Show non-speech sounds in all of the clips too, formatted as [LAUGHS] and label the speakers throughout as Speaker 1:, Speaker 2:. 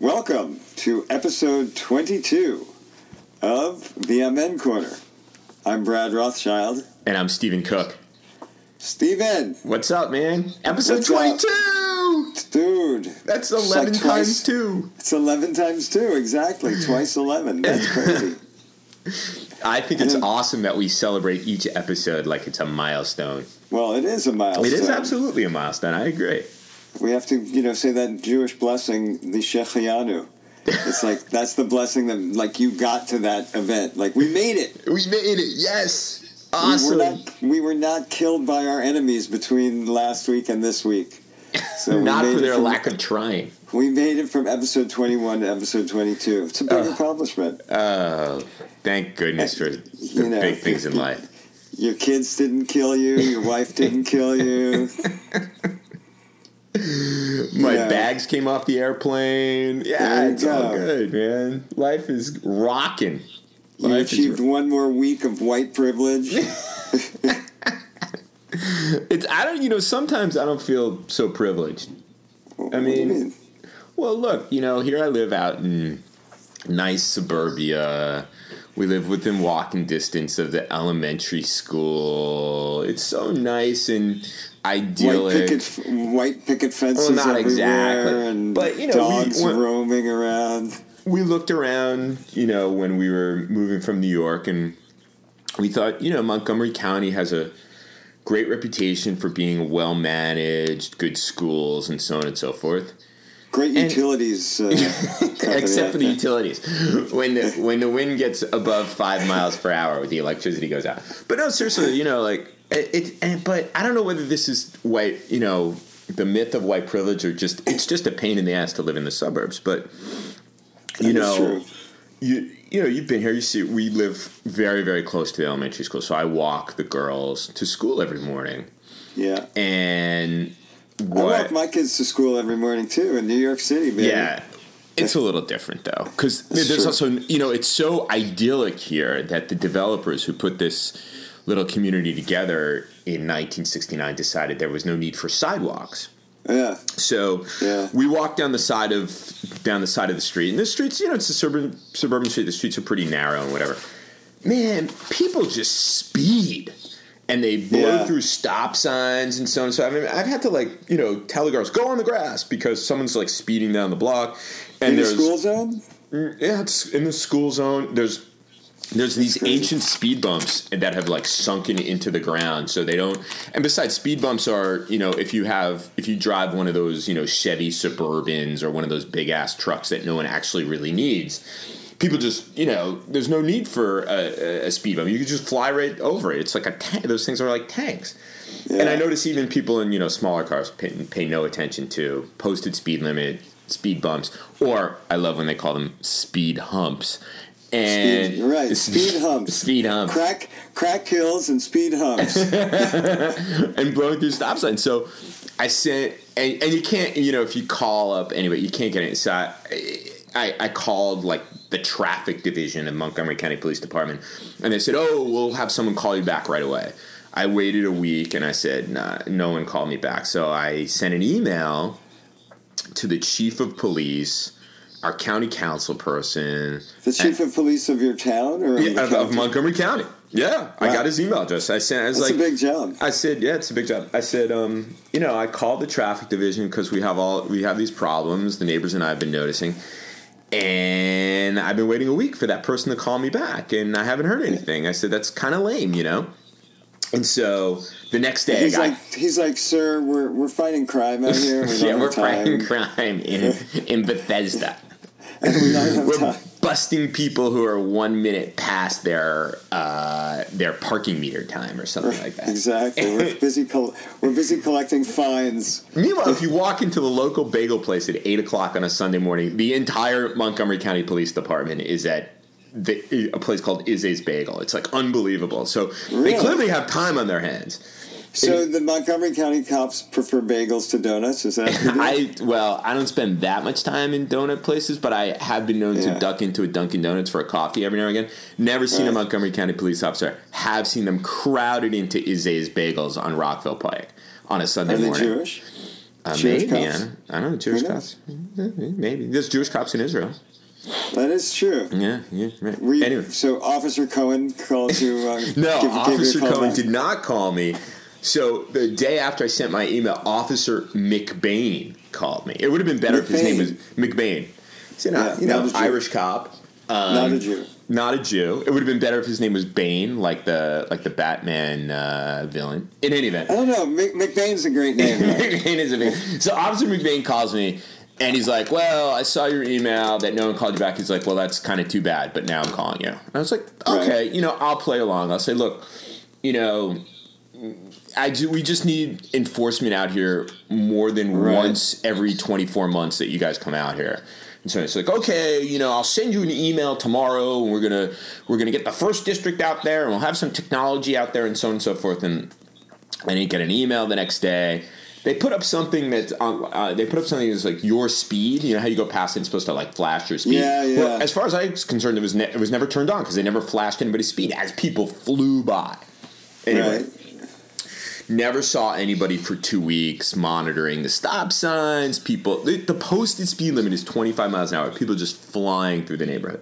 Speaker 1: Welcome to episode 22 of the Amen Corner. I'm Brad Rothschild.
Speaker 2: And I'm Stephen Cook.
Speaker 1: Steven!
Speaker 2: What's up, man? Episode
Speaker 1: What's up?
Speaker 2: 22!
Speaker 1: Dude!
Speaker 2: That's 11
Speaker 1: like
Speaker 2: times 2.
Speaker 1: It's 11 times 2, exactly. Twice 11. That's crazy. [LAUGHS]
Speaker 2: I think it's
Speaker 1: And-
Speaker 2: awesome that we celebrate each episode like it's a milestone.
Speaker 1: Well, it is a milestone.
Speaker 2: It is absolutely a milestone. I agree.
Speaker 1: We have to, you know, say that Jewish blessing, the Shehecheyanu. It's like, [LAUGHS] that's the blessing that, like, you got to that event. Like, we made it.
Speaker 2: We made it. Yes.
Speaker 1: We
Speaker 2: Awesome.
Speaker 1: were, not, we were not killed by our enemies between last week and this week. So we
Speaker 2: Not for their
Speaker 1: from-
Speaker 2: lack of trying.
Speaker 1: We made it from episode 21 to episode 22. It's a big accomplishment.
Speaker 2: Oh, thank goodness for the
Speaker 1: You know,
Speaker 2: big things in life.
Speaker 1: Your kids didn't kill you. Your wife didn't kill you. [LAUGHS] [LAUGHS]
Speaker 2: My
Speaker 1: Yeah.
Speaker 2: bags came off the airplane. Yeah, it's all good, man. Life is rocking.
Speaker 1: You
Speaker 2: Life
Speaker 1: achieved one more week of white privilege. [LAUGHS] [LAUGHS]
Speaker 2: It's I don't you know sometimes I don't feel so privileged.
Speaker 1: Do you
Speaker 2: mean- Well, look, you know, here I live out in nice suburbia. We live within walking distance of the elementary school. It's so nice and
Speaker 1: white
Speaker 2: idyllic.
Speaker 1: picket, white picket fences
Speaker 2: Well, not exactly.
Speaker 1: and
Speaker 2: But, you know, we-
Speaker 1: dogs
Speaker 2: when-
Speaker 1: roaming around.
Speaker 2: we looked around, you know, when we were moving from New York, and we thought, you know, Montgomery County has a great reputation for being well managed, good schools, and so on and so forth.
Speaker 1: Great
Speaker 2: And-
Speaker 1: utilities. Uh, [LAUGHS]
Speaker 2: Except for the utilities, when the when the wind gets above five miles per hour, the electricity goes out. But no, seriously, you know, like it. it and, but I don't know whether this is white, you know, the myth of white privilege, or just it's just a pain in the ass to live in the suburbs. But you
Speaker 1: That
Speaker 2: know, you you know, you've been here. You see, we live very very close to the elementary school, so I walk the girls to school every morning,
Speaker 1: Yeah.
Speaker 2: and
Speaker 1: I walk my kids to school every morning too in New York City, baby.
Speaker 2: Yeah. It's a little different though, because there's
Speaker 1: true.
Speaker 2: also you know it's so idyllic here that the developers who put this little community together in 1969 decided there was no need for sidewalks.
Speaker 1: Yeah.
Speaker 2: So
Speaker 1: Yeah.
Speaker 2: we walk down the side of down the side of the street, and the streets, you know, it's a suburban suburban street. The streets are pretty narrow and whatever. Man, people just speed, and they blow
Speaker 1: Yeah.
Speaker 2: through stop signs and so on. So I mean, I've had to like you know tell the girls go on the grass because someone's like speeding down the block, and
Speaker 1: In the school zone?
Speaker 2: Mm, yeah, it's in the school zone. There's there's these ancient speed bumps that have like sunken into the ground, so they don't. And besides, speed bumps are you know if you have if you drive one of those you know Chevy Suburbans or one of those big ass trucks that no one actually really needs. People just, you know, there's no need for a, a- speed bump. You can just fly right over it. It's like a tank. Those things are like tanks. And I notice even people in you know smaller cars pay, pay no attention to posted speed limit, speed bumps, or I love when they call them speed humps. And
Speaker 1: Speed- right, [LAUGHS] speed humps.
Speaker 2: speed humps,
Speaker 1: Crack crack hills and speed humps. [LAUGHS]
Speaker 2: and blowing through stop signs. So I sent, and, and you can't, you know, if you call up anyway, you can't get it. So I, I, I called like the traffic division of Montgomery County Police Department, and they said, "Oh, we'll have someone call you back right away." I waited a week, and I said, nah, "No one called me back." So I sent an email to the chief of police, our county council person,
Speaker 1: the chief of police of your town or of
Speaker 2: yeah, of, of? Montgomery County. Yeah, I got his email address. I sent. I was
Speaker 1: That's
Speaker 2: like,
Speaker 1: a big job.
Speaker 2: I said, yeah, it's a big job. I said, um, you know, I called the traffic division because we have all we have these problems. The neighbors and I have been noticing, and I've been waiting a week for that person to call me back, and I haven't heard anything. I said that's kind of lame, you know. And so the next day,
Speaker 1: He's
Speaker 2: I
Speaker 1: like, he's like, sir, we're we're fighting crime out [LAUGHS] here. We
Speaker 2: yeah, we're
Speaker 1: time.
Speaker 2: fighting crime in in Bethesda. We're [LAUGHS] busting people who are one minute past their uh, their parking meter time or something like that.
Speaker 1: Exactly. We're [LAUGHS] busy. Col- we're busy collecting fines.
Speaker 2: Meanwhile, if you walk into the local bagel place at eight o'clock on a Sunday morning, the entire Montgomery County Police Department is at the, a place called Izzy's Bagel. It's like unbelievable. So they clearly have time on their hands.
Speaker 1: So the Montgomery County cops prefer bagels to donuts. Is that? [LAUGHS]
Speaker 2: I well, I don't spend that much time in donut places, but I have been known
Speaker 1: Yeah.
Speaker 2: to duck into a Dunkin' Donuts for a coffee every now and again. Never seen a Montgomery County police officer. Have seen them crowded into Izzy's Bagels on Rockville Pike on a Sunday
Speaker 1: Are they
Speaker 2: morning.
Speaker 1: Jewish?
Speaker 2: Uh,
Speaker 1: Jewish
Speaker 2: maybe
Speaker 1: cops?
Speaker 2: I don't, know Jewish cops. Maybe there's Jewish cops in Israel.
Speaker 1: That is true.
Speaker 2: Yeah, yeah. Right.
Speaker 1: You-
Speaker 2: anyway,
Speaker 1: So Officer Cohen called to uh, [LAUGHS]
Speaker 2: no,
Speaker 1: give, you
Speaker 2: Officer
Speaker 1: call
Speaker 2: Cohen
Speaker 1: back?
Speaker 2: did not call me. So the day after I sent my email, Officer McBain called me. It would have been better if his name was McBain. He's an,
Speaker 1: Yeah,
Speaker 2: you know,
Speaker 1: not a Jew.
Speaker 2: Irish cop. Um,
Speaker 1: Not a Jew.
Speaker 2: Not a Jew. It would have been better if his name was Bane, like the like the Batman uh, villain. In any event,
Speaker 1: I don't know. Mc, McBain's a great name. [LAUGHS]
Speaker 2: McBain is a big. So Officer McBain calls me and he's like, "Well, I saw your email that no one called you back." He's like, "Well, that's kind of too bad, but now I'm calling you." And I was like, "Okay, you know, I'll play along. I'll say, look, you know." I do, we just need enforcement out here more than
Speaker 1: Right.
Speaker 2: once every 24 months that you guys come out here. And so it's like, okay, you know, I'll send you an email tomorrow, and we're gonna we're gonna get the first district out there, and we'll have some technology out there, and so on and so forth. And I didn't get an email the next day. They put up something that on, uh, they put up something that's like your speed. You know how you go past it, it's supposed to like flash your speed.
Speaker 1: Yeah, yeah.
Speaker 2: Well, as far as I was concerned, it was ne- it was never turned on because they never flashed anybody's speed as people flew by. Anyway,
Speaker 1: Right.
Speaker 2: Never saw anybody for two weeks monitoring the stop signs. People, the, the posted speed limit is 25 miles an hour. People just flying through the neighborhood.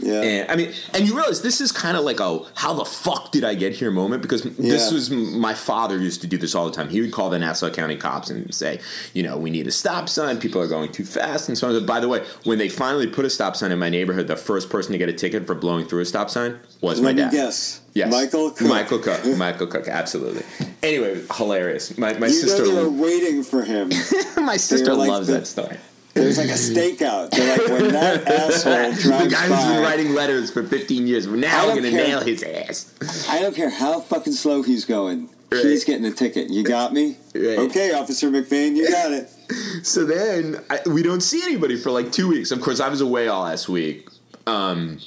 Speaker 1: Yeah.
Speaker 2: And I mean, and you realize this is kind of like a how the fuck did I get here moment because this was my father used to do this all the time. He would call the Nassau County cops and say, you know, we need a stop sign. People are going too fast and so on. By the way, when they finally put a stop sign in my neighborhood, the first person to get a ticket for blowing through a stop sign was my
Speaker 1: Let me
Speaker 2: dad.
Speaker 1: guess.
Speaker 2: Yes,
Speaker 1: Michael Cook.
Speaker 2: Michael Cook. [LAUGHS] Michael Cook. Absolutely. Anyway, hilarious. My my
Speaker 1: You
Speaker 2: sister.
Speaker 1: know they were waiting for him. [LAUGHS]
Speaker 2: my sister
Speaker 1: like
Speaker 2: loves
Speaker 1: the-
Speaker 2: that story.
Speaker 1: There's like a stakeout. They're like, when that [LAUGHS] asshole
Speaker 2: the guy who's
Speaker 1: by,
Speaker 2: been writing letters for 15 years. Now we're
Speaker 1: don't
Speaker 2: gonna nail his ass.
Speaker 1: I don't care how fucking slow he's going.
Speaker 2: Right.
Speaker 1: He's getting a ticket. You got me?
Speaker 2: Right.
Speaker 1: Okay, Officer McBain, you got it.
Speaker 2: So then I, we don't see anybody for like two weeks. Of course, I was away all last week. Um,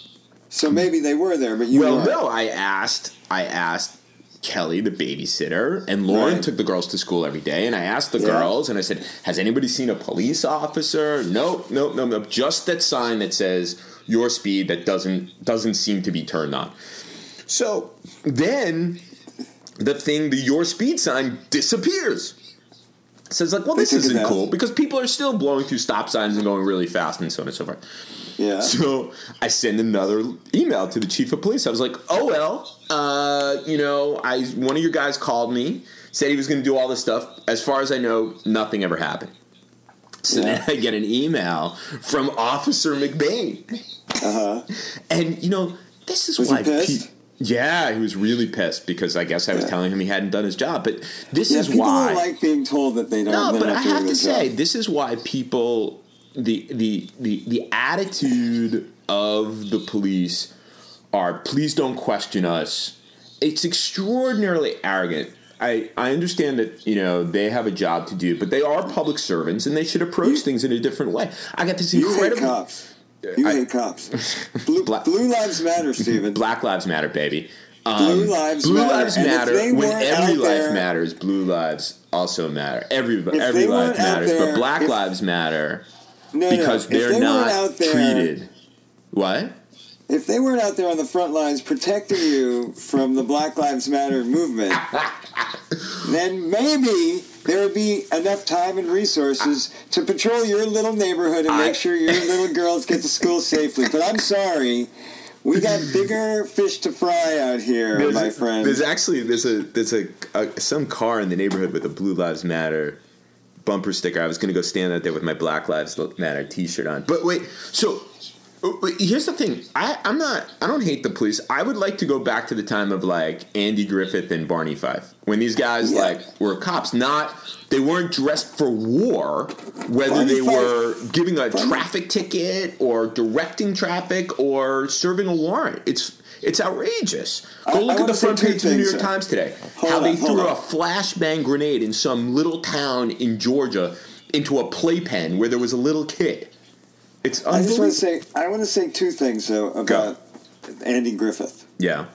Speaker 1: So maybe they were there, but you
Speaker 2: well,
Speaker 1: weren't.
Speaker 2: no, I asked. I asked Kelly, the babysitter, and Lauren
Speaker 1: Right.
Speaker 2: took the girls to school every day. And I asked the
Speaker 1: Yeah.
Speaker 2: girls, and I said, "Has anybody seen a police officer?" Nope, nope, nope, nope. Just that sign that says your speed that doesn't doesn't seem to be turned on. So then the thing, the your speed sign disappears. So it's like, well, this isn't cool because people are still blowing through stop signs and going really fast and so on and so forth.
Speaker 1: Yeah.
Speaker 2: So I send another email to the chief of police. I was like, "Oh well, uh, you know, I one of your guys called me, said he was going to do all this stuff. As far as I know, nothing ever happened." So
Speaker 1: Yeah.
Speaker 2: then I get an email from Officer McBain,
Speaker 1: Uh huh.
Speaker 2: and you know, this is
Speaker 1: Was
Speaker 2: why.
Speaker 1: he pissed?
Speaker 2: pe- yeah, he was really pissed because I guess I was
Speaker 1: Yeah.
Speaker 2: telling him he hadn't done his job. But this
Speaker 1: Yeah,
Speaker 2: is
Speaker 1: people
Speaker 2: why
Speaker 1: don't like being told that they don't.
Speaker 2: no, but I have to say,
Speaker 1: job.
Speaker 2: this is why people the the the the attitude of the police are please don't question us. It's extraordinarily arrogant. I, I understand that you know they have a job to do, but they are public servants and they should approach things in a different way. I got this incredible.
Speaker 1: You
Speaker 2: I-
Speaker 1: hate cops. [LAUGHS] Blue,
Speaker 2: Black-
Speaker 1: blue lives matter, Stephen.
Speaker 2: Black Lives Matter, baby. Um,
Speaker 1: Blue lives
Speaker 2: blue
Speaker 1: matter.
Speaker 2: lives matter. When every life
Speaker 1: there-
Speaker 2: matters, blue lives also matter. Every every life matters, but black
Speaker 1: if-
Speaker 2: lives matter
Speaker 1: No,
Speaker 2: because
Speaker 1: no.
Speaker 2: They're
Speaker 1: they
Speaker 2: not
Speaker 1: out there,
Speaker 2: treated. What?
Speaker 1: If they weren't out there on the front lines protecting you from the Black Lives Matter movement, [LAUGHS] then maybe there would be enough time and resources to patrol your little neighborhood and make sure your little girls get to school safely. But I'm sorry, we got [LAUGHS] bigger fish to fry out here, my friend.
Speaker 2: There's actually there's a there's a, a some car in the neighborhood with a Blue Lives Matter bumper sticker. I was going to go stand out there with my Black Lives Matter T-shirt on. But wait, so Oh, here's the thing. I I'm not. I don't hate the police. I would like to go back to the time of like Andy Griffith and Barney Fife when these guys
Speaker 1: Yeah.
Speaker 2: like were cops. Not they weren't dressed for war. Whether
Speaker 1: Barney
Speaker 2: they
Speaker 1: Fife-
Speaker 2: were giving a
Speaker 1: Barney-
Speaker 2: traffic ticket or directing traffic or serving a warrant. It's it's outrageous. Go
Speaker 1: I- I
Speaker 2: look at the front page of the New York. Times today.
Speaker 1: Hold
Speaker 2: how
Speaker 1: on,
Speaker 2: they threw
Speaker 1: on.
Speaker 2: a flashbang grenade in some little town in Georgia into a playpen where there was a little kid. It's
Speaker 1: I just want to say I want to say two things though about Andy Griffith.
Speaker 2: Yeah.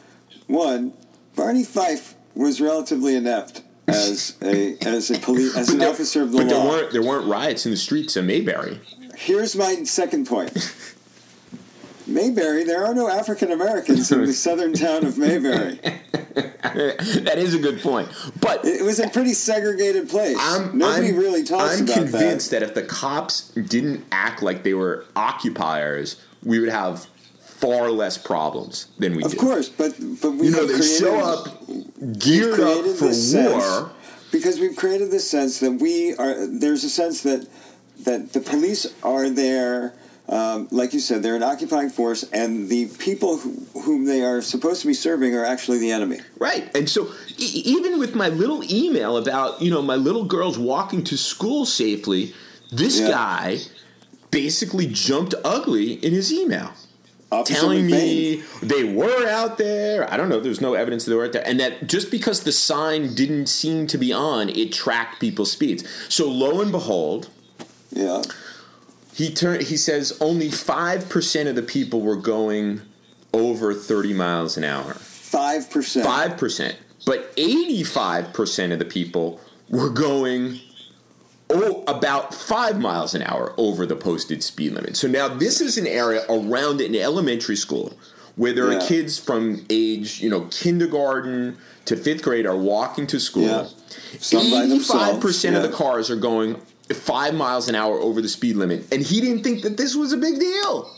Speaker 1: One, Barney Fife was relatively inept as a as a police as an
Speaker 2: there-
Speaker 1: officer of the
Speaker 2: but there weren't there weren't riots in the streets of Mayberry.
Speaker 1: Here's my second point. [LAUGHS] Mayberry, there are no African Americans in the [LAUGHS] southern town of Mayberry. [LAUGHS] [LAUGHS]
Speaker 2: that is a good point. But
Speaker 1: It was a pretty segregated place.
Speaker 2: I'm,
Speaker 1: Nobody
Speaker 2: I'm-
Speaker 1: really talks
Speaker 2: I'm
Speaker 1: about
Speaker 2: convinced that. if the cops didn't act like they were occupiers, we would have far less problems than we
Speaker 1: that. Of
Speaker 2: do.
Speaker 1: course, but but we
Speaker 2: You know, they
Speaker 1: created,
Speaker 2: show up geared up for war.
Speaker 1: because we've created this sense that we are. There's a sense that that the police are there. Um, like you said, they're an occupying force, and the people who, whom they are supposed to be serving are actually the enemy.
Speaker 2: Right. And so e- even with my little email about, you know, my little girls walking to school safely, this
Speaker 1: Yeah.
Speaker 2: guy basically jumped ugly in his email.
Speaker 1: Officer
Speaker 2: telling
Speaker 1: McBain.
Speaker 2: me they were out there. I don't know. There's no evidence they were out there, and that just because the sign didn't seem to be on, it tracked people's speeds. So lo and behold,
Speaker 1: yeah,
Speaker 2: he turned. He says only five percent of the people were going over 30 miles an hour.
Speaker 1: five percent.
Speaker 2: Five percent, but 85 percent of the people were going. Oh, about five miles an hour over the posted speed limit. So now this is an area around an elementary school where there
Speaker 1: Yeah.
Speaker 2: are kids from age, you know, kindergarten to fifth grade are walking to school.
Speaker 1: Yeah. Some by
Speaker 2: Eighty-five percent of the cars are going five miles an hour over the speed limit, and he didn't think that this was a big deal.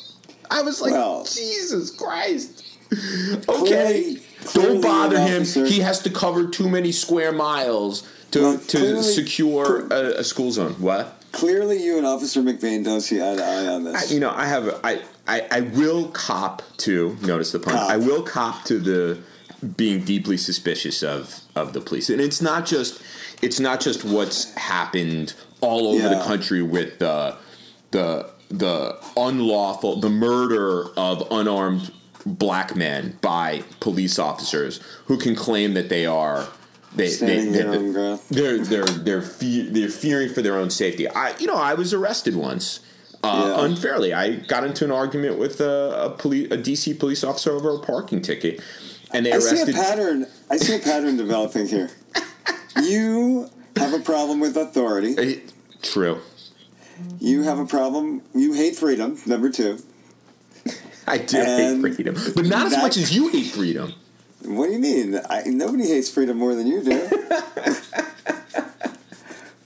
Speaker 2: I was like,
Speaker 1: Well-
Speaker 2: Jesus Christ. Okay,
Speaker 1: Clearly-
Speaker 2: don't bother him.
Speaker 1: officer-
Speaker 2: He has to cover too many square miles to
Speaker 1: Well,
Speaker 2: to
Speaker 1: clearly-
Speaker 2: secure a, a school zone. What?
Speaker 1: Clearly, you and Officer McBain don't see eye to eye on this.
Speaker 2: I, you know, I have. I, I I will cop to notice the pun.
Speaker 1: Cop.
Speaker 2: I will cop to the being deeply suspicious of of the police, and it's not just it's not just what's happened all over the country with the the the unlawful the murder of unarmed black men by police officers who can claim that they are they, they,
Speaker 1: Standing
Speaker 2: they,
Speaker 1: they,
Speaker 2: they're they're they're fe- they're fearing for their own safety. I you know I was arrested once uh,
Speaker 1: Yeah.
Speaker 2: unfairly. I got into an argument with a, a police a DC police officer over a parking ticket, and they
Speaker 1: I see a pattern. I see a pattern developing here. You have a problem with authority.
Speaker 2: True,
Speaker 1: You have a problem. You hate freedom. Number two.
Speaker 2: I do hate freedom, but not as
Speaker 1: that-
Speaker 2: much as you hate freedom.
Speaker 1: What do you mean? I, nobody hates freedom more than you do. [LAUGHS]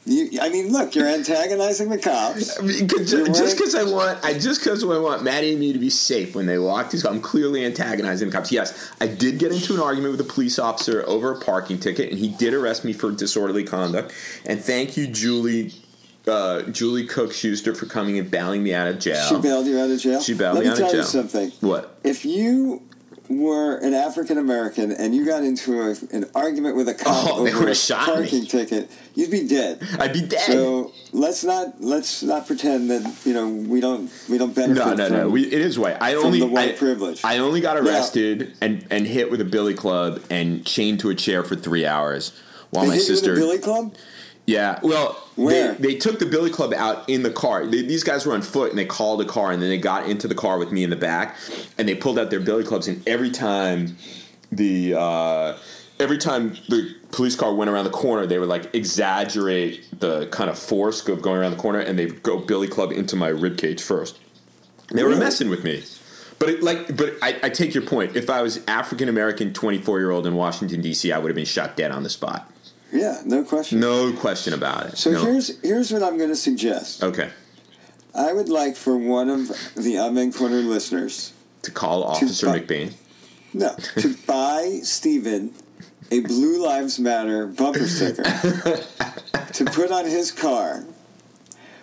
Speaker 1: you, I mean, look, you're antagonizing the cops.
Speaker 2: I mean, just because I want, I just because I want Maddie and me to be safe when they walk these, I'm clearly antagonizing the cops. Yes, I did get into an argument with a police officer over a parking ticket, and he did arrest me for disorderly conduct. And thank you, Julie, uh, Julie Cook Schuster, for coming and bailing me out of jail.
Speaker 1: She bailed you out of jail.
Speaker 2: She bailed you out of jail.
Speaker 1: Let
Speaker 2: me
Speaker 1: me
Speaker 2: out
Speaker 1: tell
Speaker 2: of
Speaker 1: you
Speaker 2: jail.
Speaker 1: something.
Speaker 2: What?
Speaker 1: If you were an African American and you got into a, an argument with a cop
Speaker 2: Oh,
Speaker 1: over a
Speaker 2: shot me.
Speaker 1: parking ticket, you'd be dead.
Speaker 2: I'd be dead.
Speaker 1: So let's not let's not pretend that you know we don't we don't benefit.
Speaker 2: no, no,
Speaker 1: from,
Speaker 2: no. We, it is white. I only
Speaker 1: the white
Speaker 2: I,
Speaker 1: privilege.
Speaker 2: I only got arrested and, and hit with a billy club and chained to a chair for three hours while
Speaker 1: They
Speaker 2: my
Speaker 1: hit you with
Speaker 2: sister.
Speaker 1: a billy club.
Speaker 2: Yeah, well,
Speaker 1: Where?
Speaker 2: They, they took the billy club out in the car. They, these guys were on foot, and they called a car, and then they got into the car with me in the back, and they pulled out their billy clubs. And every time the uh, every time the police car went around the corner, they would like exaggerate the kind of force of going around the corner, and they would go billy club into my rib cage first. They were
Speaker 1: Really?
Speaker 2: messing with me. But it, like, but I, I take your point. If I was African American, twenty four year old in Washington D.C., I would have been shot dead on the spot.
Speaker 1: Yeah, no question.
Speaker 2: No question about it.
Speaker 1: So
Speaker 2: No.
Speaker 1: here's here's what I'm going to suggest.
Speaker 2: okay.
Speaker 1: I would like for one of the Amen Corner listeners,
Speaker 2: To call Officer
Speaker 1: bu-
Speaker 2: McBain.
Speaker 1: no, to [LAUGHS] buy Steven a Blue Lives Matter bumper sticker to put on his car.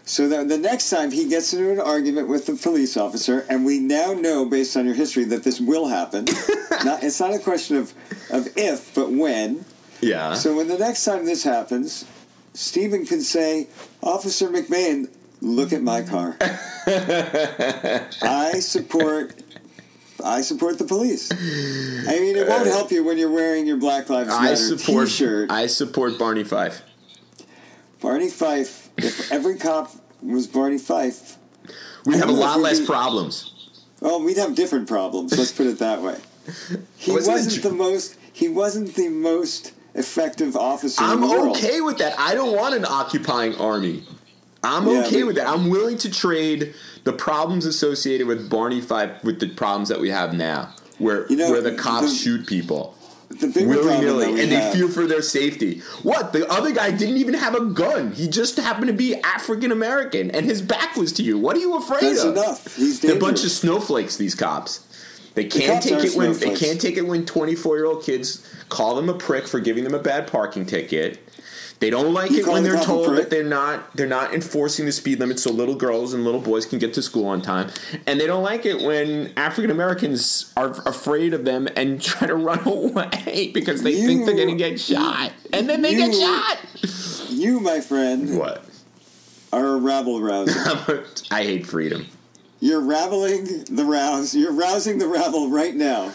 Speaker 1: So that the next time he gets into an argument with the police officer, and we now know based on your history that this will happen. [LAUGHS] not, it's not a question of, of if, but when.
Speaker 2: Yeah.
Speaker 1: So when the next time this happens, Stephen can say, Officer McMahon, look at my car. [LAUGHS] I support I support the police. I mean it won't help you when you're wearing your Black Lives Matter
Speaker 2: I support.
Speaker 1: t-shirt.
Speaker 2: I support Barney Fife.
Speaker 1: Barney Fife, if every cop was Barney Fife,
Speaker 2: We
Speaker 1: I
Speaker 2: have a lot less
Speaker 1: do-
Speaker 2: problems.
Speaker 1: well, we'd have different problems. Let's put it that way. [LAUGHS] He
Speaker 2: Wasn't
Speaker 1: wasn't the most he wasn't the most effective officer
Speaker 2: I'm
Speaker 1: the world.
Speaker 2: okay with that. I don't want an occupying army. I'm
Speaker 1: Yeah,
Speaker 2: okay
Speaker 1: but-
Speaker 2: with that. I'm willing to trade the problems associated with Barney Fife with the problems that we have now, where
Speaker 1: You know,
Speaker 2: where the cops
Speaker 1: the-
Speaker 2: shoot people.
Speaker 1: the
Speaker 2: willy nilly, and they
Speaker 1: have-
Speaker 2: fear for their safety. What? The other guy didn't even have a gun. He just happened to be African American, and his back was to you. What are you afraid
Speaker 1: That's
Speaker 2: of?
Speaker 1: enough. He's
Speaker 2: They're a bunch of snowflakes. These cops. They can't
Speaker 1: cops
Speaker 2: take it when they can't take it when twenty four year old kids call them a prick for giving them a bad parking ticket. They don't like
Speaker 1: You
Speaker 2: it when they're told that they're not they're not enforcing the speed limit so little girls and little boys can get to school on time. And they don't like it when African Americans are afraid of them and [LAUGHS] try to run away because they think they're going to get shot. And then they get shot.
Speaker 1: You, my friend,
Speaker 2: What?
Speaker 1: are a rabble rouser. [LAUGHS]
Speaker 2: I hate freedom.
Speaker 1: You're raveling the rouse. You're rousing the rabble right now,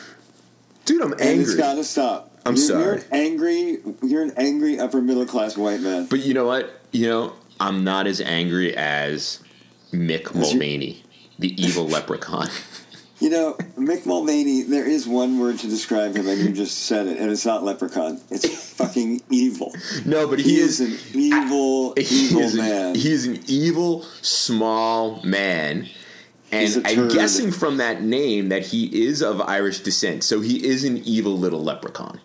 Speaker 2: Dude, I'm
Speaker 1: and it's
Speaker 2: angry.
Speaker 1: got to stop.
Speaker 2: I'm
Speaker 1: you're,
Speaker 2: sorry.
Speaker 1: You're an angry. You're an angry upper middle class white man.
Speaker 2: But you know what? You know, I'm not as angry as Mick Mulvaney, the evil [LAUGHS] leprechaun. [LAUGHS]
Speaker 1: You know, Mick Mulvaney. There is one word to describe him, and you just said it, and it's not leprechaun. It's fucking evil. [LAUGHS]
Speaker 2: No, but he,
Speaker 1: He
Speaker 2: is,
Speaker 1: is an evil, evil man.
Speaker 2: he is an evil small man. And I'm guessing from that name that he is of Irish descent. So he is an evil little leprechaun.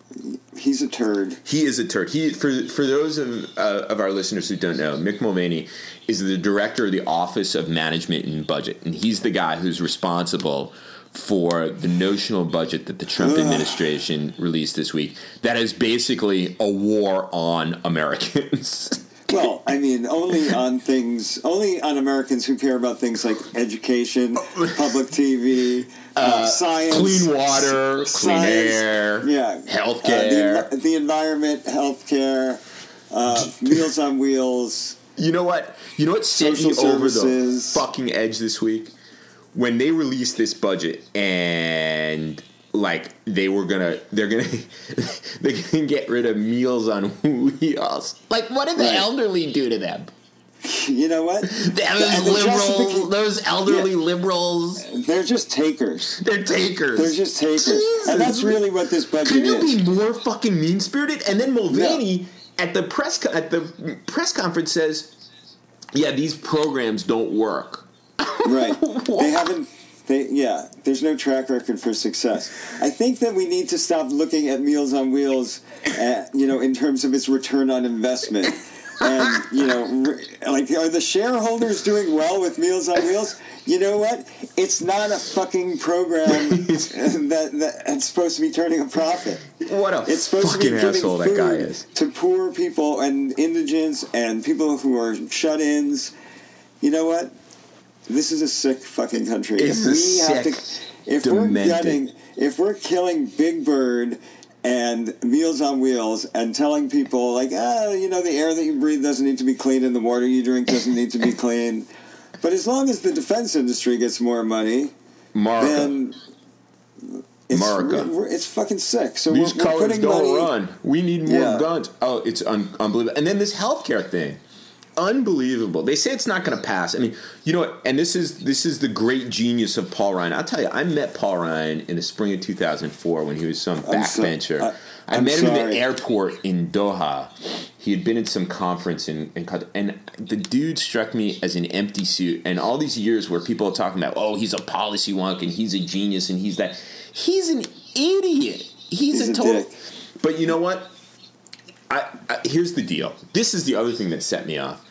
Speaker 1: He's a turd.
Speaker 2: He is a turd. He for for those of uh, of our listeners who don't know, Mick Mulvaney is the director of the Office of Management and Budget, and he's the guy who's responsible for the notional budget that the Trump
Speaker 1: Ugh.
Speaker 2: administration released this week. That is basically a war on Americans. [LAUGHS]
Speaker 1: Well, [LAUGHS] I mean, only on things, only on Americans who care about things like education, public TV, uh, science,
Speaker 2: clean water,
Speaker 1: s-
Speaker 2: clean air,
Speaker 1: yeah,
Speaker 2: healthcare.
Speaker 1: uh, the, the environment, healthcare, uh, Meals on Wheels.
Speaker 2: You know what? You know what sent me over the fucking edge this week when they released this budget and like they were gonna they're gonna [LAUGHS] they're gonna get rid of meals on [LAUGHS] wheels. Like what did the
Speaker 1: Right.
Speaker 2: elderly do to them?
Speaker 1: You know what? [LAUGHS]
Speaker 2: Those liberals, those elderly
Speaker 1: Yeah.
Speaker 2: liberals,
Speaker 1: They're just takers.
Speaker 2: they're takers.
Speaker 1: They're just takers, and that's really what this budget
Speaker 2: Can you
Speaker 1: is.
Speaker 2: be more fucking mean spirited? And then Mulvaney at the press co- at the press conference says, "Yeah, these programs don't work."
Speaker 1: Right. They haven't. They yeah. There's no track record for success. I think that we need to stop looking at Meals on Wheels, at, you know, in terms of its return on investment. And you know, like, are the shareholders doing well with Meals on Wheels? You know what? It's not a fucking program [LAUGHS] that, that that's supposed to be turning a profit.
Speaker 2: What a
Speaker 1: It's supposed to be
Speaker 2: fucking asshole that guy is.
Speaker 1: to poor people and indigents and people who are shut-ins. You know what? This is a sick fucking country.
Speaker 2: It's a sick,
Speaker 1: if we're
Speaker 2: demented-
Speaker 1: gutting, if we're killing Big Bird and Meals on Wheels and telling people like, ah, you know, the air that you breathe doesn't need to be clean and the water you drink doesn't need to be clean. [LAUGHS] But as long as the defense industry gets more money,
Speaker 2: Mark,
Speaker 1: then it's,
Speaker 2: America.
Speaker 1: we're- we're- it's fucking sick. So
Speaker 2: these
Speaker 1: we're, we're putting
Speaker 2: don't
Speaker 1: money.
Speaker 2: run. We need more
Speaker 1: Yeah.
Speaker 2: guns. Oh, it's un- unbelievable. And then this healthcare thing, unbelievable. They say it's not going to pass. I mean, you know what? And this is this is the great genius of Paul Ryan. I'll tell you, I met Paul Ryan in the spring of 2004 when he was some
Speaker 1: I'm so-
Speaker 2: backbencher.
Speaker 1: I-
Speaker 2: I met him in the airport in Doha. He had been at some conference in, in and the dude struck me as an empty suit. And all these years where people are talking about, oh, he's a policy wonk and he's a genius and he's that. He's an idiot. He's,
Speaker 1: He's
Speaker 2: a
Speaker 1: a
Speaker 2: total.
Speaker 1: dick.
Speaker 2: But you know what? I, I, here's the deal. This is the other thing that set me off.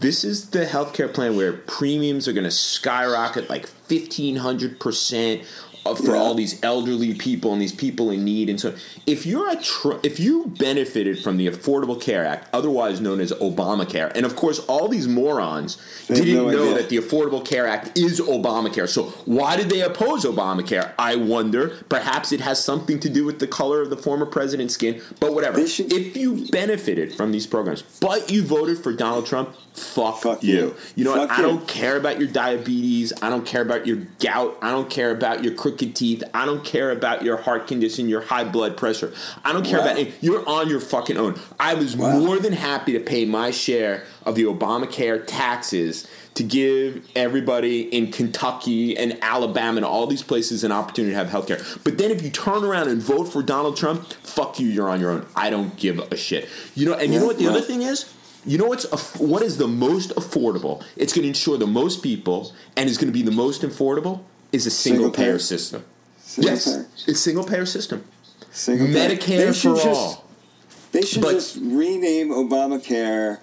Speaker 2: This is the healthcare plan where premiums are going to skyrocket like fifteen hundred percent Uh, for
Speaker 1: Yeah.
Speaker 2: all these elderly people and these people in need. And so, if you're a tr- if you benefited from the Affordable Care Act, otherwise known as Obamacare, and of course, all these morons
Speaker 1: They
Speaker 2: didn't
Speaker 1: no
Speaker 2: know
Speaker 1: idea.
Speaker 2: that the Affordable Care Act is Obamacare. So, why did they oppose Obamacare? I wonder. Perhaps it has something to do with the color of the former president's skin. But whatever.
Speaker 1: Should-
Speaker 2: if you benefited from these programs, but you voted for Donald Trump, fuck,
Speaker 1: Fuck
Speaker 2: you.
Speaker 1: you.
Speaker 2: You know what?
Speaker 1: Fuck
Speaker 2: I don't care about your diabetes. I don't care about your gout. I don't care about your crooked teeth. I don't care about your heart condition, your high blood pressure. I don't care
Speaker 1: Wow.
Speaker 2: about it. You're on your fucking own. I was
Speaker 1: Wow.
Speaker 2: more than happy to pay my share of the Obamacare taxes to give everybody in Kentucky and Alabama and all these places an opportunity to have health care. But then if you turn around and vote for Donald Trump, fuck you, you're on your own. I don't give a shit. You know, and you know what the other thing is? You know what's what is the most affordable? It's going to ensure the most people, and is going to be the most affordable. Is a single,
Speaker 1: Single
Speaker 2: payer
Speaker 1: payer.
Speaker 2: system.
Speaker 1: Single
Speaker 2: yes,
Speaker 1: payer.
Speaker 2: it's single payer system.
Speaker 1: Single.
Speaker 2: Medicare
Speaker 1: They should
Speaker 2: for
Speaker 1: just-
Speaker 2: all.
Speaker 1: They should
Speaker 2: But-
Speaker 1: just rename Obamacare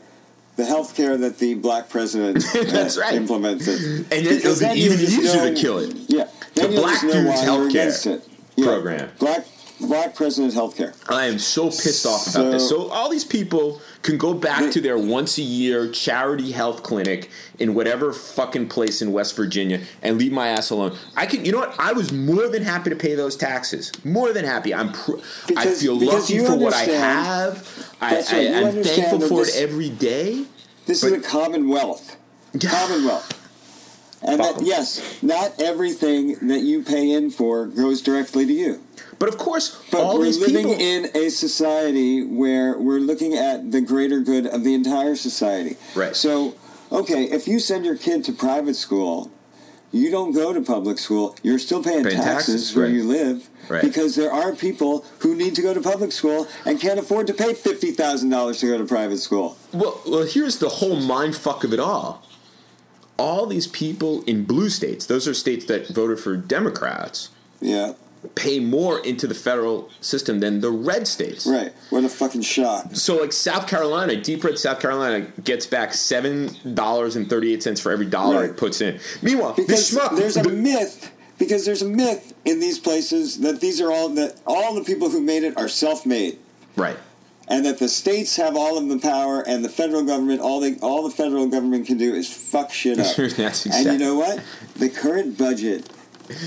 Speaker 1: the health care that the black president [LAUGHS]
Speaker 2: That's right.
Speaker 1: implemented.
Speaker 2: And then it'll be even easier to kill it.
Speaker 1: Yeah.
Speaker 2: The black dude's
Speaker 1: why you're
Speaker 2: healthcare.
Speaker 1: Yeah.
Speaker 2: program.
Speaker 1: Black black president healthcare.
Speaker 2: I am so pissed off about this.
Speaker 1: So
Speaker 2: all these people can go back to their once a year charity health clinic in whatever fucking place in West Virginia and leave my ass alone. I can, you know what? I was more than happy to pay those taxes. More than happy. I'm. Pr- I
Speaker 1: Because-
Speaker 2: feel
Speaker 1: because
Speaker 2: lucky for what I have. I,
Speaker 1: I,
Speaker 2: I, I'm thankful for
Speaker 1: this-
Speaker 2: it every day.
Speaker 1: This
Speaker 2: But-
Speaker 1: is a commonwealth. [LAUGHS] Commonwealth. And that, yes, not everything that you pay in for goes directly to you.
Speaker 2: But of course,
Speaker 1: But
Speaker 2: all
Speaker 1: we're
Speaker 2: these
Speaker 1: living
Speaker 2: people.
Speaker 1: in a society where we're looking at the greater good of the entire society.
Speaker 2: Right.
Speaker 1: So, okay, if you send your kid to private school, you don't go to public school, you're still paying,
Speaker 2: Paying
Speaker 1: taxes,
Speaker 2: taxes,
Speaker 1: where
Speaker 2: right.
Speaker 1: you live.
Speaker 2: Right.
Speaker 1: Because there are people who need to go to public school and can't afford to pay $50,000 to go to private school.
Speaker 2: Well, well, here's the whole mind fuck of it all. All these people in blue states, those are states that voted for Democrats,
Speaker 1: Yeah,
Speaker 2: pay more into the federal system than the red states.
Speaker 1: right. What a fucking shock.
Speaker 2: So, like South Carolina, deep red South Carolina gets back seven dollars and thirty eight cents for every dollar
Speaker 1: Right.
Speaker 2: it puts in. Meanwhile,
Speaker 1: because
Speaker 2: this schmuck,
Speaker 1: there's a
Speaker 2: the-
Speaker 1: myth because there's a myth in these places that these are all that all the people who made it are self-made
Speaker 2: right.
Speaker 1: and that the states have all of the power and the federal government all the all the federal government can do is fuck shit up [LAUGHS]
Speaker 2: That's exactly.
Speaker 1: and you know what the current budget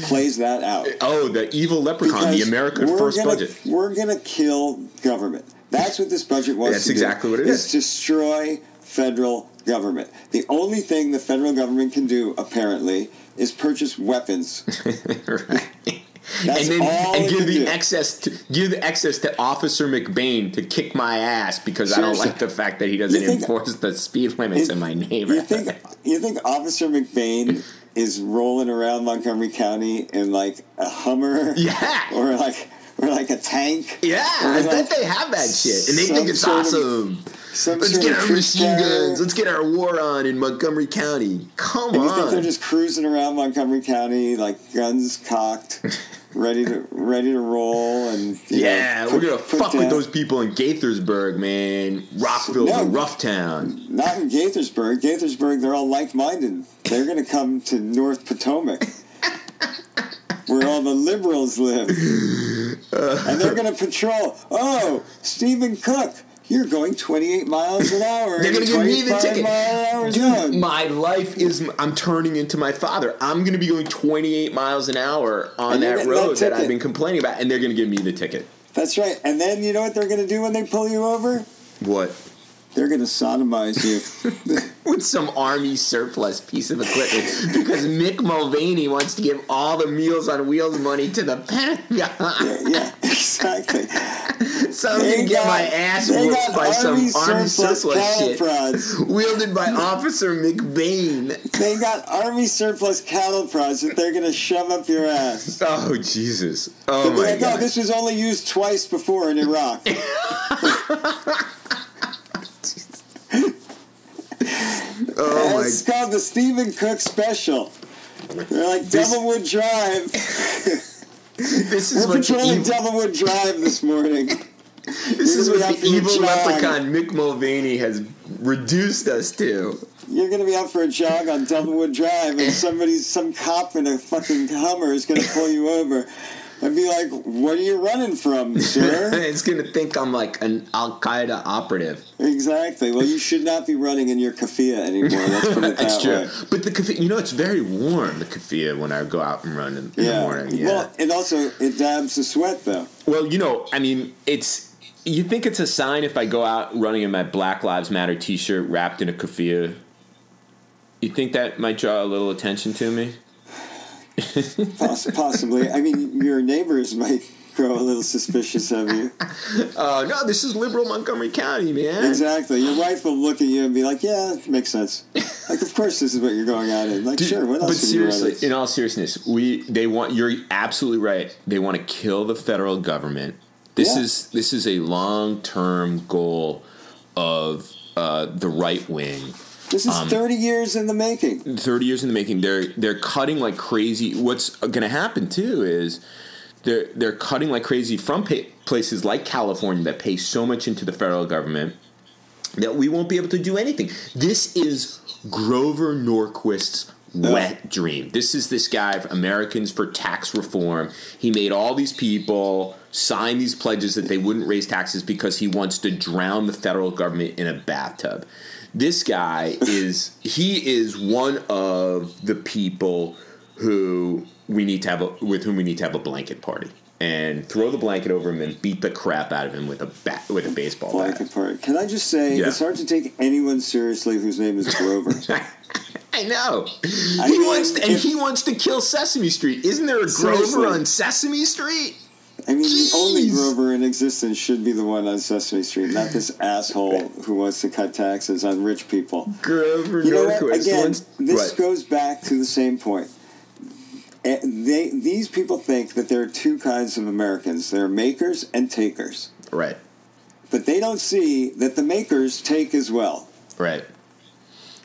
Speaker 1: plays that out
Speaker 2: Oh, the evil leprechaun, the American first
Speaker 1: gonna,
Speaker 2: budget.
Speaker 1: we're gonna kill government that's what this budget was
Speaker 2: That's
Speaker 1: to do,
Speaker 2: exactly what it is.
Speaker 1: destroy federal government the only thing the federal government can do apparently is purchase weapons [LAUGHS]
Speaker 2: right.
Speaker 1: That's
Speaker 2: and then and give the
Speaker 1: do.
Speaker 2: excess to give the excess to Officer McBain to kick my ass because I don't like the fact that he doesn't
Speaker 1: think-
Speaker 2: enforce the speed limits
Speaker 1: It-
Speaker 2: in my neighborhood.
Speaker 1: You think you think Officer McBain is rolling around Montgomery County in like a Hummer?
Speaker 2: Yeah.
Speaker 1: Or like or like a tank?
Speaker 2: yeah, I
Speaker 1: like
Speaker 2: bet they have that shit, and they think it's
Speaker 1: sort of-
Speaker 2: awesome.
Speaker 1: Some
Speaker 2: Let's get our machine guns. Let's get our war on in Montgomery County. Come on.
Speaker 1: And you think they're just cruising around Montgomery County like guns cocked, [LAUGHS] ready to ready to roll and
Speaker 2: yeah,
Speaker 1: know,
Speaker 2: we're gonna
Speaker 1: put
Speaker 2: fuck with those people in Gaithersburg, man. Rockville's
Speaker 1: No.
Speaker 2: a rough town.
Speaker 1: Not in Gaithersburg. Gaithersburg, they're all like minded. They're gonna come to North Potomac. [LAUGHS] Where all the liberals live. [LAUGHS] and they're going to patrol. Oh, Stephen Cook, you're going 28 miles an hour.
Speaker 2: They're gonna
Speaker 1: in
Speaker 2: give me the ticket. Dude, my life is. I'm turning into my father. I'm going to be going 28 miles an hour on that
Speaker 1: that
Speaker 2: road that, I've been complaining about, and they're going to give me the ticket.
Speaker 1: That's right. And then you know what they're going to do when they pull you over?
Speaker 2: What?
Speaker 1: They're going to sodomize you. [LAUGHS]
Speaker 2: With some army surplus piece of equipment because Mick Mulvaney wants to give all the Meals on Wheels money to the Pentagon.
Speaker 1: yeah, exactly. [LAUGHS]
Speaker 2: so I'm going to get my ass whooped by some
Speaker 1: army
Speaker 2: army
Speaker 1: surplus
Speaker 2: shit
Speaker 1: prods.
Speaker 2: wielded by [LAUGHS] Officer McBain.
Speaker 1: They got army surplus cattle prods that they're going to shove up your ass.
Speaker 2: Oh Jesus! Oh my God!
Speaker 1: this was only used twice before in Iraq.
Speaker 2: oh my
Speaker 1: it's called the Stephen Cook Special. They're like
Speaker 2: This-
Speaker 1: Devilwood Drive. [LAUGHS]
Speaker 2: This is
Speaker 1: We're patrolling
Speaker 2: evil,
Speaker 1: Devilwood Drive this morning. [LAUGHS]
Speaker 2: this is what the
Speaker 1: be out for
Speaker 2: evil leprechaun Mick Mulvaney has reduced us to.
Speaker 1: You're gonna be out for a jog on Devilwood Drive, and [LAUGHS] somebody's some cop in a fucking Hummer is gonna pull you over. I'd be like, "What are you running from, [LAUGHS] sir?"
Speaker 2: it's gonna think I'm like an Al Qaeda operative.
Speaker 1: exactly. Well, you should not be running in your kafia anymore. Let's put it [LAUGHS] that
Speaker 2: That's true.
Speaker 1: way.
Speaker 2: But the kafia, you know, it's very warm. The kafia when I go out and run in, in
Speaker 1: Yeah.
Speaker 2: the morning. Yeah.
Speaker 1: Well, it also it dabs the sweat though.
Speaker 2: Well, you know, I mean, it's. You think it's a sign if I go out running in my Black Lives Matter T-shirt wrapped in a kafia? You think that might draw a little attention to me? [LAUGHS]
Speaker 1: Poss- possibly. I mean, your neighbors might grow a little suspicious of you.
Speaker 2: Oh [LAUGHS] no, this is liberal Montgomery County, man.
Speaker 1: Exactly. Your wife will look at you and be like, "Yeah, it makes sense. [LAUGHS] Like, of course, this is what you're going out in. Like,
Speaker 2: Dude,
Speaker 1: sure. What else?
Speaker 2: but seriously, in all seriousness, we they want you're absolutely right. They want to kill the federal government. This
Speaker 1: Yeah.
Speaker 2: is this is a long term goal of uh, the right wing.
Speaker 1: This is
Speaker 2: um,
Speaker 1: 30 years in the making.
Speaker 2: 30 years in the making they're they're cutting like crazy what's going to happen too is They're they're cutting like crazy from pay, places like California that pay so much into the federal government that we won't be able to do anything. This is Grover Norquist's wet dream. This is this guy, of Americans for Tax Reform. He made all these people sign these pledges that they wouldn't raise taxes because he wants to drown the federal government in a bathtub. This guy is he is one of the people who we need to have a, with whom we need to have a blanket party and throw the blanket over him and beat the crap out of him with a bat with a baseball
Speaker 1: Blanket
Speaker 2: bat.
Speaker 1: party. Can I just say
Speaker 2: Yeah.
Speaker 1: it's hard to take anyone seriously whose name is Grover. [LAUGHS]
Speaker 2: I know.
Speaker 1: I
Speaker 2: he
Speaker 1: mean,
Speaker 2: wants to, and
Speaker 1: if-
Speaker 2: he wants to kill Sesame Street. Isn't there a
Speaker 1: Seriously.
Speaker 2: Grover on Sesame Street?
Speaker 1: I mean, the only Grover in existence should be the one on Sesame Street, not this [LAUGHS] asshole who wants to cut taxes on rich people.
Speaker 2: Grover
Speaker 1: You know?
Speaker 2: Norquist
Speaker 1: Again, this
Speaker 2: Right.
Speaker 1: goes back to the same point. Eh, They, these people think that there are two kinds of Americans. There are makers and takers.
Speaker 2: right,
Speaker 1: But they don't see that the makers take as well.
Speaker 2: right.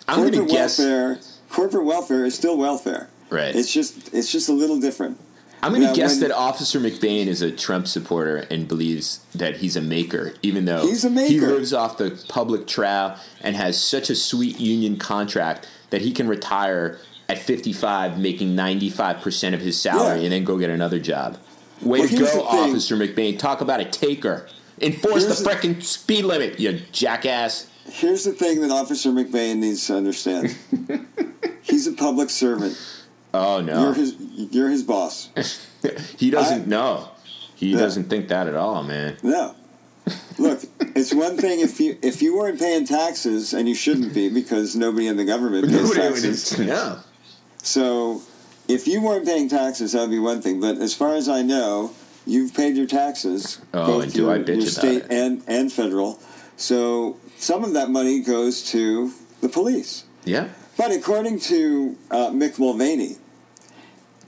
Speaker 2: I'm going to
Speaker 1: corporate
Speaker 2: guess.
Speaker 1: welfare, corporate welfare is still welfare.
Speaker 2: Right.
Speaker 1: It's just it's just a little different.
Speaker 2: I'm going to guess
Speaker 1: when-
Speaker 2: that Officer McBain is a Trump supporter and believes that he's a maker, even though
Speaker 1: He's a
Speaker 2: he lives off the public trial and has such a sweet union contract that he can retire at 55, making 95% of his salary,
Speaker 1: Yeah.
Speaker 2: and then go get another job. Way
Speaker 1: Well,
Speaker 2: to go. Officer McBain. Talk about a taker. Enforce
Speaker 1: Here's
Speaker 2: the
Speaker 1: the-
Speaker 2: speed limit, you jackass.
Speaker 1: Here's the thing that Officer McBain needs to understand. [LAUGHS] He's a public servant.
Speaker 2: Oh,
Speaker 1: You're
Speaker 2: no.
Speaker 1: his you're his boss. [LAUGHS]
Speaker 2: he doesn't
Speaker 1: I-
Speaker 2: know. He
Speaker 1: Yeah.
Speaker 2: doesn't think that at all, man.
Speaker 1: No. Look, it's one thing if you if you weren't paying taxes and you shouldn't be because nobody in the government pays
Speaker 2: Nobody would-
Speaker 1: taxes. [LAUGHS]
Speaker 2: no.
Speaker 1: So if you weren't paying taxes, that would be one thing. But as far as I know, you've paid your taxes,
Speaker 2: Oh, and do I bitch
Speaker 1: your
Speaker 2: about
Speaker 1: state
Speaker 2: it.
Speaker 1: and and federal. So some of that money goes to the police.
Speaker 2: Yeah.
Speaker 1: But according to uh, Mick Mulvaney,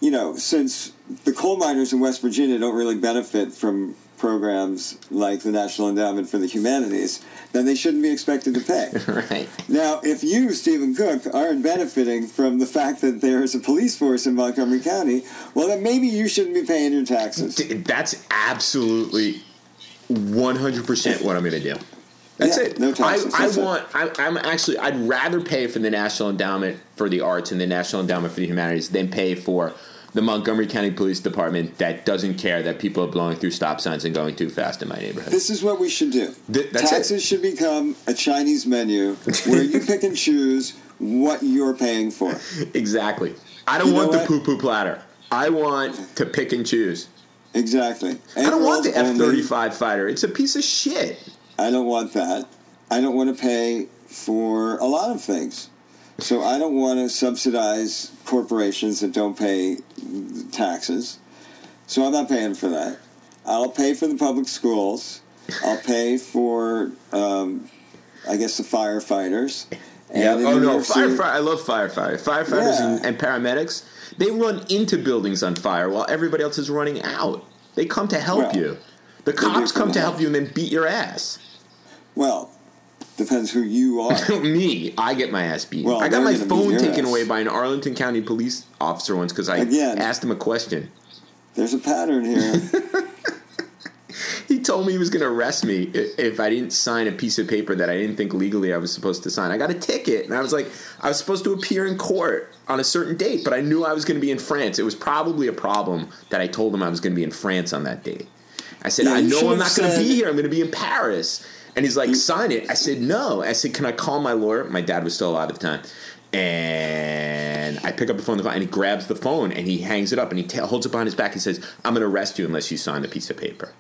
Speaker 1: you know, since the coal miners in West Virginia don't really benefit from programs like the National Endowment for the Humanities, then they shouldn't be expected to pay. [LAUGHS]
Speaker 2: right.
Speaker 1: Now, if you, Stephen Cook, aren't benefiting from the fact that there is a police force in Montgomery County, well, then maybe you shouldn't be paying your taxes.
Speaker 2: That's absolutely 100% what I'm going to do. That's
Speaker 1: Yeah,
Speaker 2: it.
Speaker 1: no taxes,
Speaker 2: I, I want. I, I'm actually. I'd rather pay for the National Endowment for the Arts and the National Endowment for the Humanities than pay for the Montgomery County Police Department that doesn't care that people are blowing through stop signs and going too fast in my neighborhood.
Speaker 1: This is what we should do.
Speaker 2: Th-
Speaker 1: taxes
Speaker 2: it.
Speaker 1: should become a Chinese menu where you pick and choose what you're paying for. [LAUGHS]
Speaker 2: exactly. I don't
Speaker 1: You
Speaker 2: want the poo poo platter. I want to pick and choose.
Speaker 1: Exactly.
Speaker 2: I don't want the F 35 fighter. It's a piece of shit.
Speaker 1: I don't want that. I don't want to pay for a lot of things. So I don't want to subsidize corporations that don't pay taxes. So I'm not paying for that. I'll pay for the public schools. I'll pay for, um, I guess, the firefighters.
Speaker 2: Yeah. Oh no, firefighter. I love firefighters. Firefighters
Speaker 1: Yeah.
Speaker 2: and, and paramedics. They run into buildings on fire while everybody else is running out. They come to help
Speaker 1: Well,
Speaker 2: you. The cops
Speaker 1: come to help
Speaker 2: you and then beat your ass.
Speaker 1: Well, depends who you are. [LAUGHS]
Speaker 2: Me, I get my ass beat.
Speaker 1: Well,
Speaker 2: I got my phone taken
Speaker 1: ass.
Speaker 2: away by an Arlington County police officer once because I
Speaker 1: Again.
Speaker 2: asked him a question.
Speaker 1: There's a pattern here. [LAUGHS] [LAUGHS]
Speaker 2: He told me he was going to arrest me if I didn't sign a piece of paper that I didn't think legally I was supposed to sign. I got a ticket, and I was like, I was supposed to appear in court on a certain date, but I knew I was going to be in France. It was probably a problem that I told him I was going to be in France on that date. I said,
Speaker 1: Yeah,
Speaker 2: I know I'm not going to be here. I'm going to be in Paris. And he's like, mm. sign it. I said, no. I said, can I call my lawyer? My dad was still alive at the time. And I pick up the phone, and he grabs the phone and he hangs it up and he ta holds it behind his back and says, I'm going to arrest you unless you sign a piece of paper.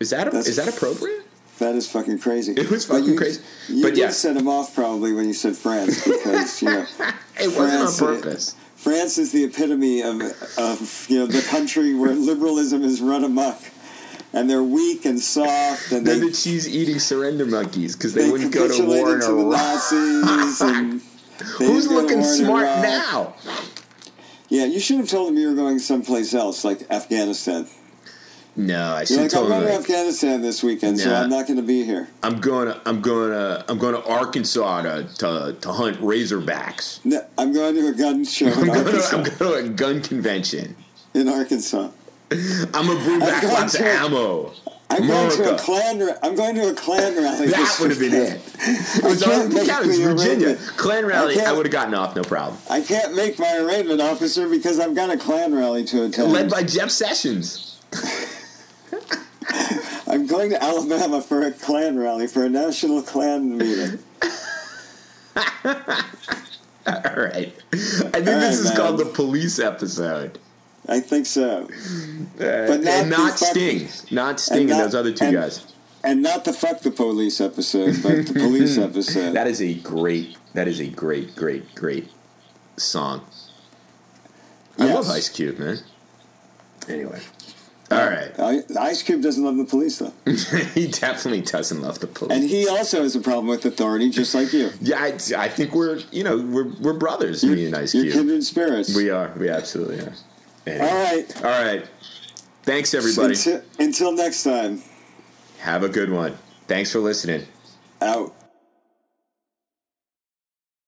Speaker 2: Is that,
Speaker 1: That's-
Speaker 2: is that appropriate?
Speaker 1: That is fucking crazy.
Speaker 2: It was
Speaker 1: But
Speaker 2: fucking
Speaker 1: you-
Speaker 2: crazy.
Speaker 1: You
Speaker 2: But yeah.
Speaker 1: set him off probably when you said France because you know [LAUGHS]
Speaker 2: It wasn't on
Speaker 1: France-
Speaker 2: purpose.
Speaker 1: France is the epitome of, of you know the country where liberalism is run amok, and they're weak and soft, and
Speaker 2: They're
Speaker 1: they,
Speaker 2: the cheese eating surrender monkeys because they,
Speaker 1: they
Speaker 2: wouldn't go to war in
Speaker 1: capitulated to the
Speaker 2: Iraq. [LAUGHS] Who's
Speaker 1: didn't go to
Speaker 2: looking smart now?
Speaker 1: Yeah, you should have told them you were going someplace else, like Afghanistan.
Speaker 2: No, I should
Speaker 1: like,
Speaker 2: tell
Speaker 1: I'm going to
Speaker 2: like,
Speaker 1: Afghanistan this weekend, so I'm not going to be here.
Speaker 2: I'm going to I'm going to I'm going to Arkansas to to, to hunt razorbacks.
Speaker 1: No, I'm going to a gun show
Speaker 2: I'm going, to, I'm going to a gun convention.
Speaker 1: in Arkansas.
Speaker 2: I'm gonna bring back lots of ammo.
Speaker 1: I'm going to a
Speaker 2: America.
Speaker 1: Klan. ra- I'm going to a Klan rally.
Speaker 2: That would have been it. It was
Speaker 1: I
Speaker 2: all the counties, Virginia. Klan rally, I,
Speaker 1: can't-
Speaker 2: would have gotten off, no problem.
Speaker 1: I can't make my arraignment officer because I've got a Klan rally to attend.
Speaker 2: Led by Jeff Sessions. [LAUGHS]
Speaker 1: I'm going to Alabama for a Klan rally for a national Klan meeting. [LAUGHS]
Speaker 2: All right. I think
Speaker 1: All
Speaker 2: this
Speaker 1: right,
Speaker 2: is
Speaker 1: man.
Speaker 2: called the police episode.
Speaker 1: I think so.
Speaker 2: Uh, but
Speaker 1: not
Speaker 2: and not Sting.
Speaker 1: fucking-
Speaker 2: Not Sting and,
Speaker 1: not-
Speaker 2: those other two
Speaker 1: and-
Speaker 2: guys.
Speaker 1: And not the fuck the police episode, but the police [LAUGHS] episode.
Speaker 2: That is a great, that is a great, great, great song. I love Ice Cube, man. Anyway. All right.
Speaker 1: Ice Cube doesn't love the police though, [LAUGHS]
Speaker 2: he definitely doesn't love the police.
Speaker 1: and he also has a problem with authority, just like you.
Speaker 2: yeah, I, I think we're, you know, we're, we're brothers, me and Ice
Speaker 1: You're
Speaker 2: Cube.
Speaker 1: kindred spirits.
Speaker 2: We are. We absolutely are. Anyway.
Speaker 1: All right.
Speaker 2: All right. Thanks, everybody.
Speaker 1: Until, until next time.
Speaker 2: Have a good one. Thanks for listening.
Speaker 1: Out.